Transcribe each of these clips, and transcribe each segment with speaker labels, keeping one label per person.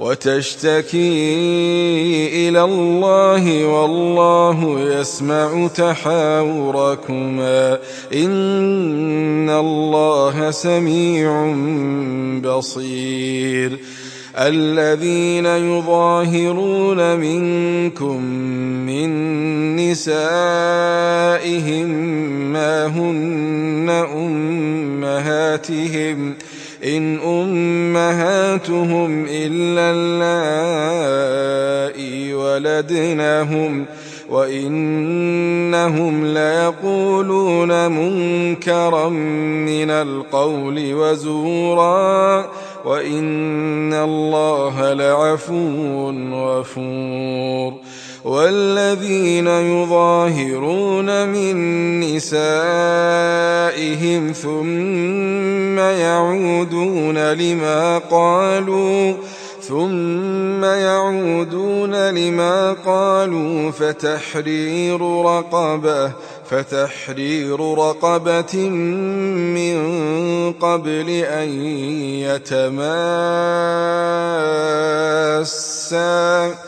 Speaker 1: وتشتكي إلى الله والله يسمع تحاوركما إن الله سميع بصير الذين يظاهرون منكم من نسائهم ما هن أمهاتهم ۖ إن أمهاتهم إلا اللائي ولدناهم وإنهم ليقولون منكرا من القول وزورا وإن الله لعفو غفور والذين يظاهرون من نسائهم ثم يعودون لما قالوا ثم يعودون لما قالوا فتحرير رقبه فتحرير رقبة من قبل أن يتماسا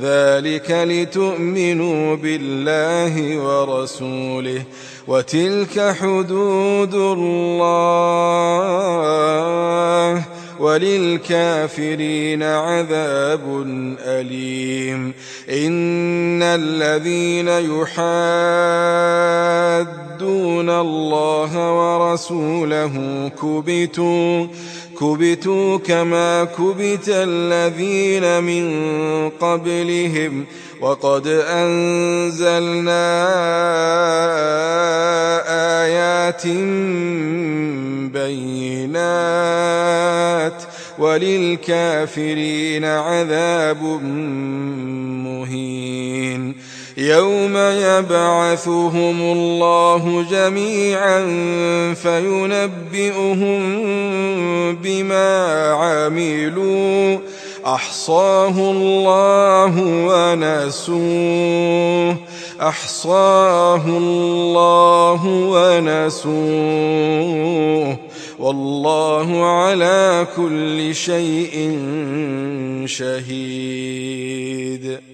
Speaker 1: ذلك لتؤمنوا بالله ورسوله وتلك حدود الله وللكافرين عذاب أليم إن الذين يحادون الله ورسوله كبتوا كبتوا كما كبت الذين من قبلهم وقد أنزلنا آيات بينات وللكافرين عذاب مهين يوم يبعثهم الله جميعا فينبئهم بما عملوا أحصاه الله ونسوه أحصاه الله ونسوه والله على كل شيء شهيد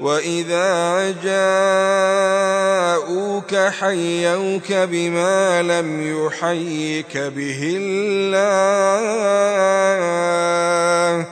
Speaker 1: وإذا جاءوك حيوك بما لم يحيك به الله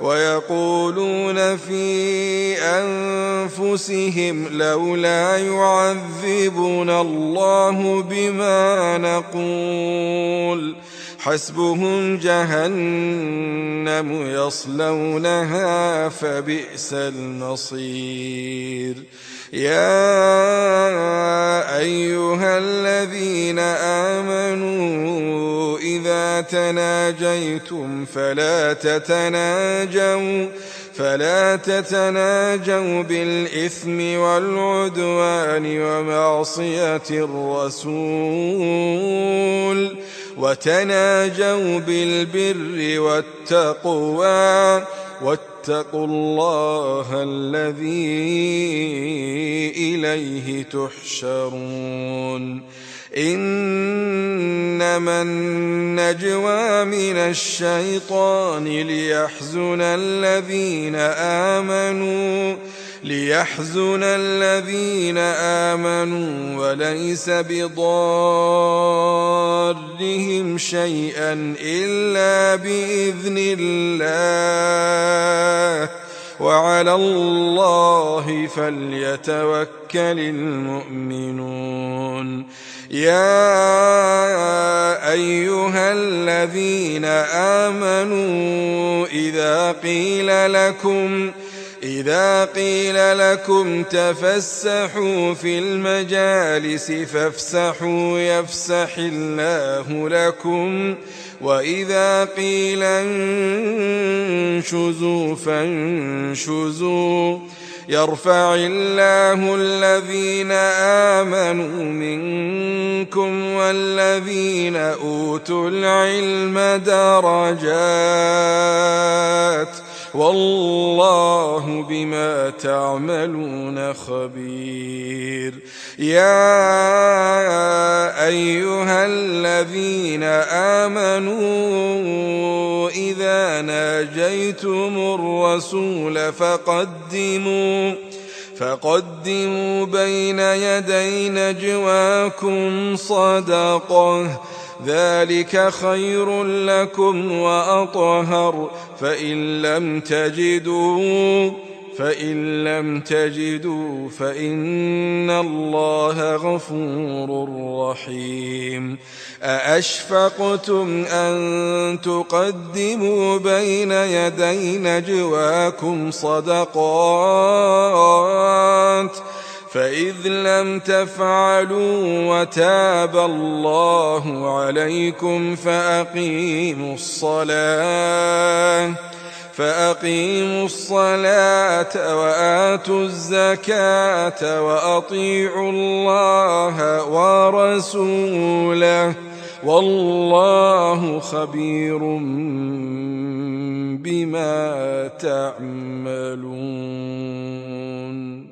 Speaker 1: ويقولون في أنفسهم لولا يعذبنا الله بما نقول ۖ حسبهم جهنم يصلونها فبئس المصير يا ايها الذين امنوا اذا تناجيتم فلا تتناجوا فلا تتناجوا بالإثم والعدوان ومعصية الرسول وتناجوا بالبر والتقوى واتقوا الله الذي إليه تحشرون إنما النجوى من الشيطان ليحزن الذين آمنوا ليحزن الذين آمنوا وليس بضارهم شيئا إلا بإذن الله وعلى الله فليتوكل المؤمنون يا أيها الذين آمنوا إذا قيل لكم إذا قيل لكم تفسحوا في المجالس فافسحوا يفسح الله لكم وإذا قيل انشزوا فانشزوا يرفع الله الذين آمنوا منكم والذين أوتوا العلم درجات والله بما تعملون خبير يا أيها الذين آمنوا إذا ناجيتم الرسول فقدموا فقدموا بين يدي نجواكم صدقه ذلك خير لكم وأطهر فإن لم تجدوا فإن لم تجدوا فإن الله غفور رحيم أأشفقتم أن تقدموا بين يدي نجواكم صدقات ؟ فإذ لم تفعلوا وتاب الله عليكم فأقيموا الصلاة فأقيموا الصلاة وآتوا الزكاة وأطيعوا الله ورسوله والله خبير بما تعملون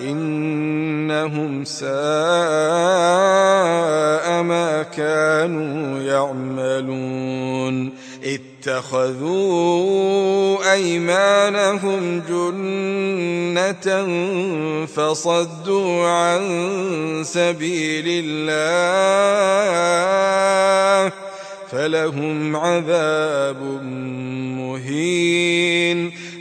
Speaker 1: إنهم ساء ما كانوا يعملون اتخذوا أيمانهم جنة فصدوا عن سبيل الله فلهم عذاب مهين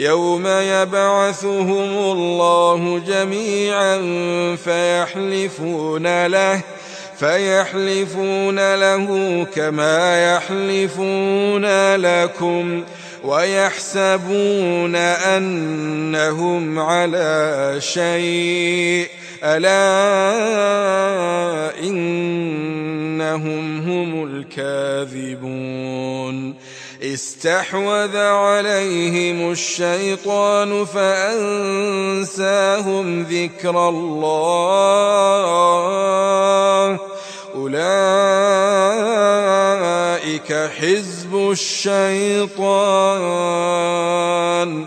Speaker 1: يوم يبعثهم الله جميعا فيحلفون له فيحلفون له كما يحلفون لكم ويحسبون أنهم على شيء ألا إنهم هم الكاذبون استحوذ عليهم الشيطان فأنساهم ذكر الله أولئك حزب الشيطان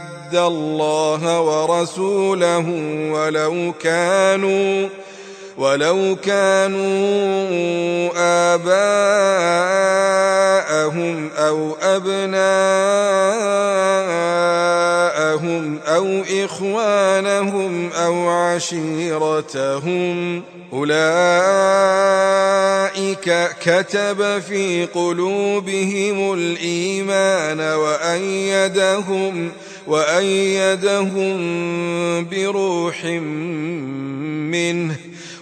Speaker 1: عَصَيْتَ اللَّهَ وَرَسُولَهُ وَلَوْ كَانُوا ولو كانوا آباءهم أو أبناءهم أو إخوانهم أو عشيرتهم أولئك كتب في قلوبهم الإيمان وأيدهم وأيدهم بروح منه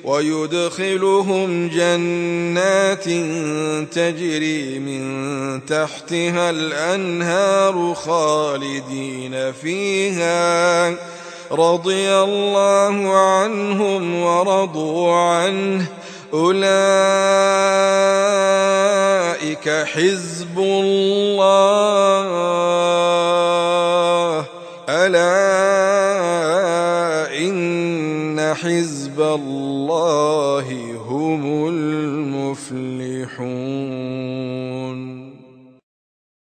Speaker 1: ويدخلهم جنات تجري من تحتها الأنهار خالدين فيها رضي الله عنهم ورضوا عنه أولئك حزب الله ألا إن حزب الله هم